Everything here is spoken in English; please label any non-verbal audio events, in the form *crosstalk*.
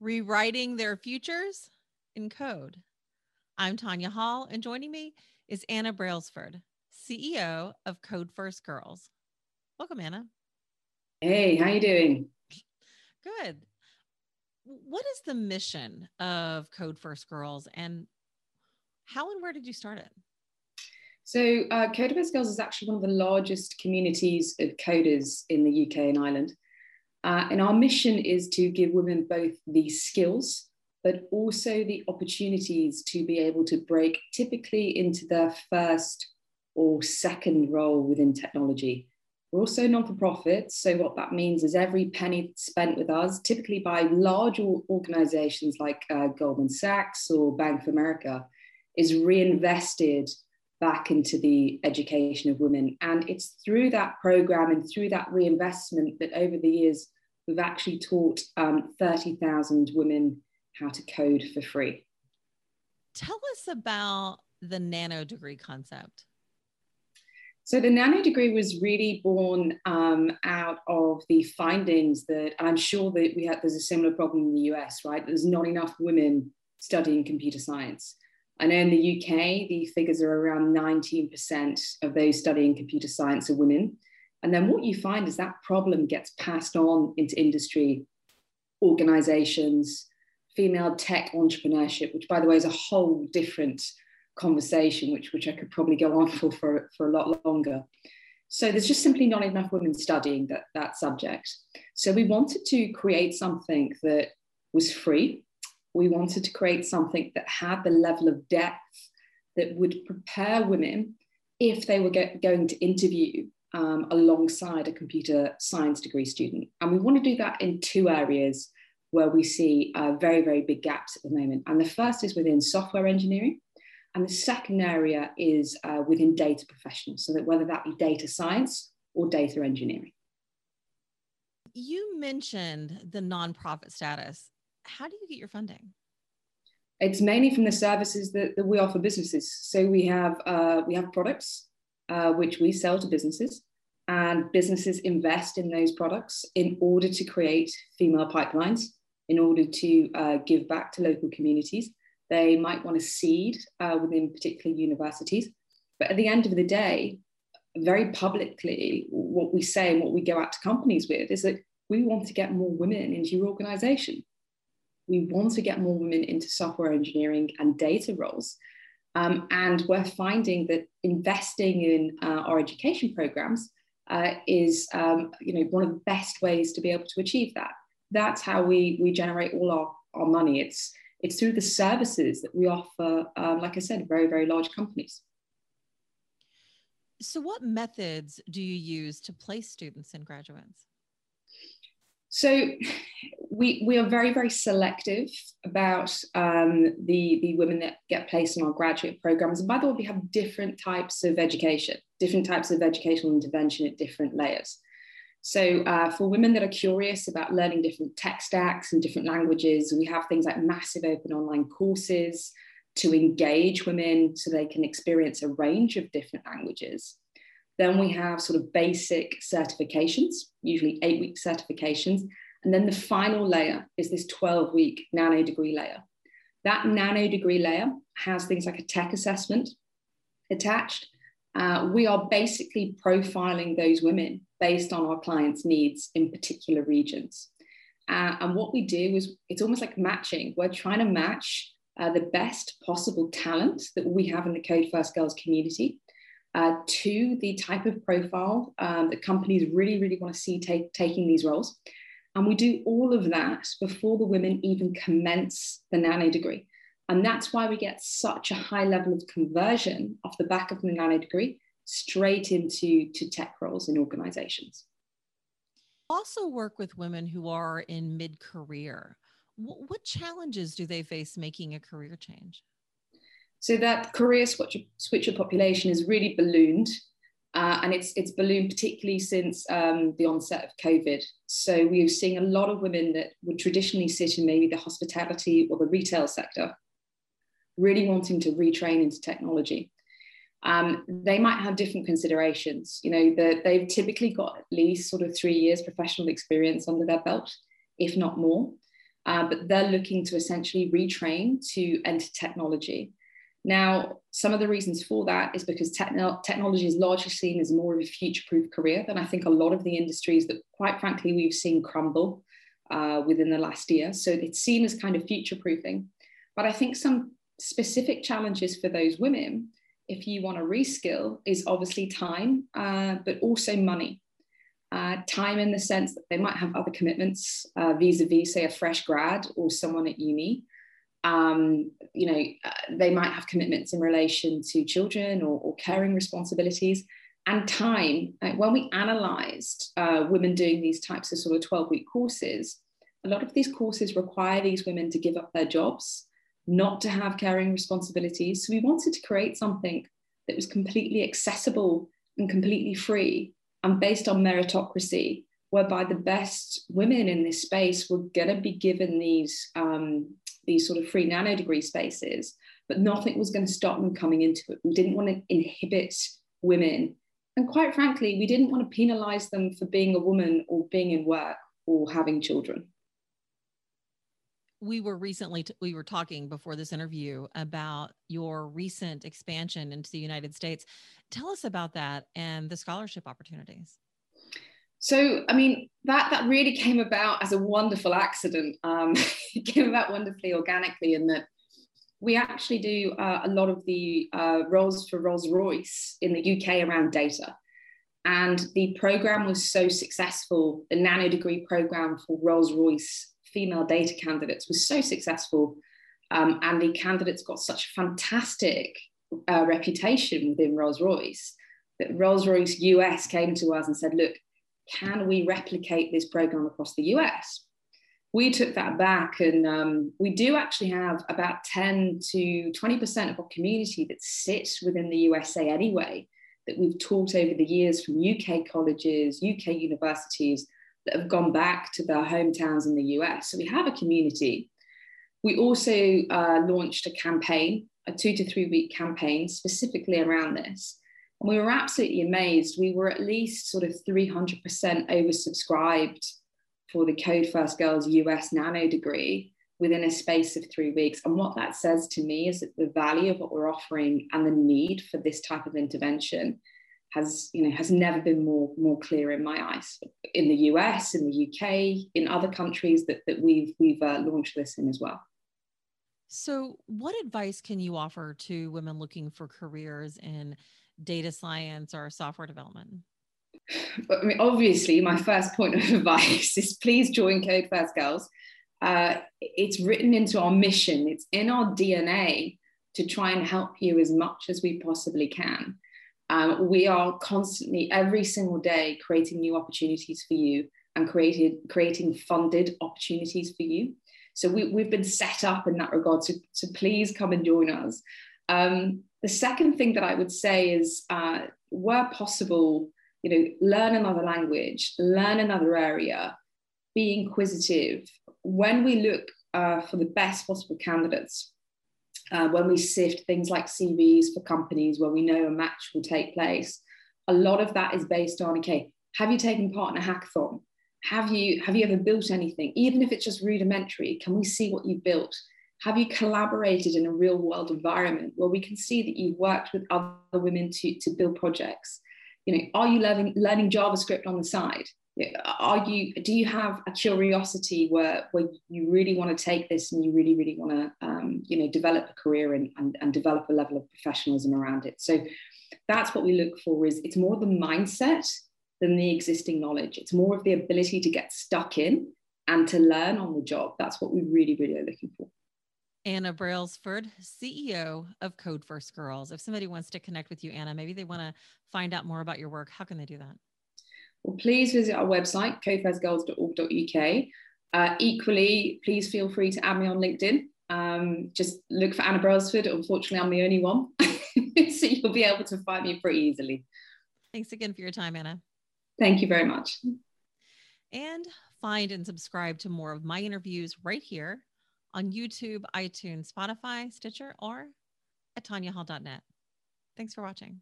rewriting their futures in code. I'm Tanya Hall, and joining me is Anna Brailsford, CEO of Code First Girls. Welcome, Anna. Hey, how you doing? Good. What is the mission of Code First Girls, and how and where did you start it? So, uh, Code First Girls is actually one of the largest communities of coders in the UK and Ireland. Uh, and our mission is to give women both the skills, but also the opportunities to be able to break typically into their first or second role within technology. We're also non for profit. So, what that means is every penny spent with us, typically by large organizations like uh, Goldman Sachs or Bank of America, is reinvested back into the education of women. And it's through that program and through that reinvestment that over the years, we've actually taught um, 30,000 women how to code for free. Tell us about the nano degree concept. So the nano degree was really born um, out of the findings that I'm sure that we have. There's a similar problem in the US, right? There's not enough women studying computer science. I know in the UK, the figures are around 19% of those studying computer science are women. And then what you find is that problem gets passed on into industry, organizations, female tech entrepreneurship, which by the way is a whole different conversation, which, which I could probably go on for, for, for a lot longer. So there's just simply not enough women studying that, that subject. So we wanted to create something that was free, we wanted to create something that had the level of depth that would prepare women if they were get, going to interview um, alongside a computer science degree student. And we want to do that in two areas where we see uh, very, very big gaps at the moment. And the first is within software engineering. And the second area is uh, within data professionals, so that whether that be data science or data engineering. You mentioned the nonprofit status how do you get your funding? It's mainly from the services that, that we offer businesses. So we have uh, we have products uh, which we sell to businesses, and businesses invest in those products in order to create female pipelines, in order to uh, give back to local communities. They might want to seed uh, within particular universities, but at the end of the day, very publicly, what we say and what we go out to companies with is that we want to get more women into your organization we want to get more women into software engineering and data roles. Um, and we're finding that investing in uh, our education programs uh, is um, you know, one of the best ways to be able to achieve that. That's how we, we generate all our, our money. It's, it's through the services that we offer, um, like I said, very, very large companies. So, what methods do you use to place students and graduates? So we, we are very, very selective about um, the, the women that get placed in our graduate programs. And by the way, we have different types of education, different types of educational intervention at different layers. So uh, for women that are curious about learning different tech stacks and different languages, we have things like massive open online courses to engage women so they can experience a range of different languages. Then we have sort of basic certifications, usually eight week certifications. And then the final layer is this 12 week nano degree layer. That nano degree layer has things like a tech assessment attached. Uh, we are basically profiling those women based on our clients' needs in particular regions. Uh, and what we do is it's almost like matching. We're trying to match uh, the best possible talent that we have in the Code First Girls community uh, to the type of profile um, that companies really, really want to see take, taking these roles. And we do all of that before the women even commence the nano degree. And that's why we get such a high level of conversion off the back of the nano degree straight into to tech roles in organizations. Also, work with women who are in mid career. What challenges do they face making a career change? So that career switcher, switcher population has really ballooned, uh, and it's it's ballooned particularly since um, the onset of COVID. So we're seeing a lot of women that would traditionally sit in maybe the hospitality or the retail sector, really wanting to retrain into technology. Um, they might have different considerations. You know, that they've typically got at least sort of three years professional experience under their belt, if not more. uh, but they're looking to essentially retrain to enter technology. Now, some of the reasons for that is because techno- technology is largely seen as more of a future proof career than I think a lot of the industries that, quite frankly, we've seen crumble uh, within the last year. So it's seen as kind of future proofing. But I think some specific challenges for those women, if you want to reskill, is obviously time, uh, but also money. Uh, time in the sense that they might have other commitments vis a vis, say, a fresh grad or someone at uni um, you know, uh, they might have commitments in relation to children or, or caring responsibilities and time. Uh, when we analysed uh, women doing these types of sort of 12 week courses, a lot of these courses require these women to give up their jobs, not to have caring responsibilities. So we wanted to create something that was completely accessible and completely free and based on meritocracy, whereby the best women in this space were going to be given these um, these sort of free nano degree spaces, but nothing was going to stop them coming into it. We didn't want to inhibit women. And quite frankly, we didn't want to penalize them for being a woman or being in work or having children. We were recently, t- we were talking before this interview about your recent expansion into the United States. Tell us about that and the scholarship opportunities. So, I mean, that that really came about as a wonderful accident. Um, *laughs* it came about wonderfully organically in that we actually do uh, a lot of the uh, roles for Rolls Royce in the UK around data. And the program was so successful, the nano degree program for Rolls Royce female data candidates was so successful. Um, and the candidates got such a fantastic uh, reputation within Rolls Royce that Rolls Royce US came to us and said, look, can we replicate this program across the US? We took that back, and um, we do actually have about 10 to 20% of our community that sits within the USA anyway, that we've taught over the years from UK colleges, UK universities that have gone back to their hometowns in the US. So we have a community. We also uh, launched a campaign, a two to three week campaign specifically around this. And we were absolutely amazed. We were at least sort of 300% oversubscribed for the Code First Girls US Nano degree within a space of three weeks. And what that says to me is that the value of what we're offering and the need for this type of intervention has, you know, has never been more, more clear in my eyes. In the US, in the UK, in other countries that, that we've, we've uh, launched this in as well. So, what advice can you offer to women looking for careers in data science or software development? I mean, obviously, my first point of *laughs* advice is please join Code First Girls. Uh, it's written into our mission, it's in our DNA to try and help you as much as we possibly can. Um, we are constantly, every single day, creating new opportunities for you and created, creating funded opportunities for you. So we, have been set up in that regard. So, so please come and join us. Um, the second thing that I would say is, uh, where possible, you know, learn another language, learn another area, be inquisitive. When we look uh, for the best possible candidates, uh, when we sift things like CVs for companies where we know a match will take place, a lot of that is based on okay, have you taken part in a hackathon? Have you have you ever built anything, even if it's just rudimentary? Can we see what you've built? Have you collaborated in a real world environment where we can see that you've worked with other women to, to build projects? You know, are you learning, learning JavaScript on the side? Are you, do you have a curiosity where, where you really want to take this and you really, really want to, um, you know, develop a career and, and, and develop a level of professionalism around it? So that's what we look for is it's more the mindset than the existing knowledge. It's more of the ability to get stuck in and to learn on the job. That's what we really, really are looking for. Anna Brailsford, CEO of Code First Girls. If somebody wants to connect with you, Anna, maybe they want to find out more about your work, how can they do that? Well, please visit our website, codefirstgirls.org.uk. Uh, equally, please feel free to add me on LinkedIn. Um, just look for Anna Brailsford. Unfortunately, I'm the only one. *laughs* so you'll be able to find me pretty easily. Thanks again for your time, Anna. Thank you very much. And find and subscribe to more of my interviews right here on YouTube, iTunes, Spotify, Stitcher, or at tanyahall.net. Thanks for watching.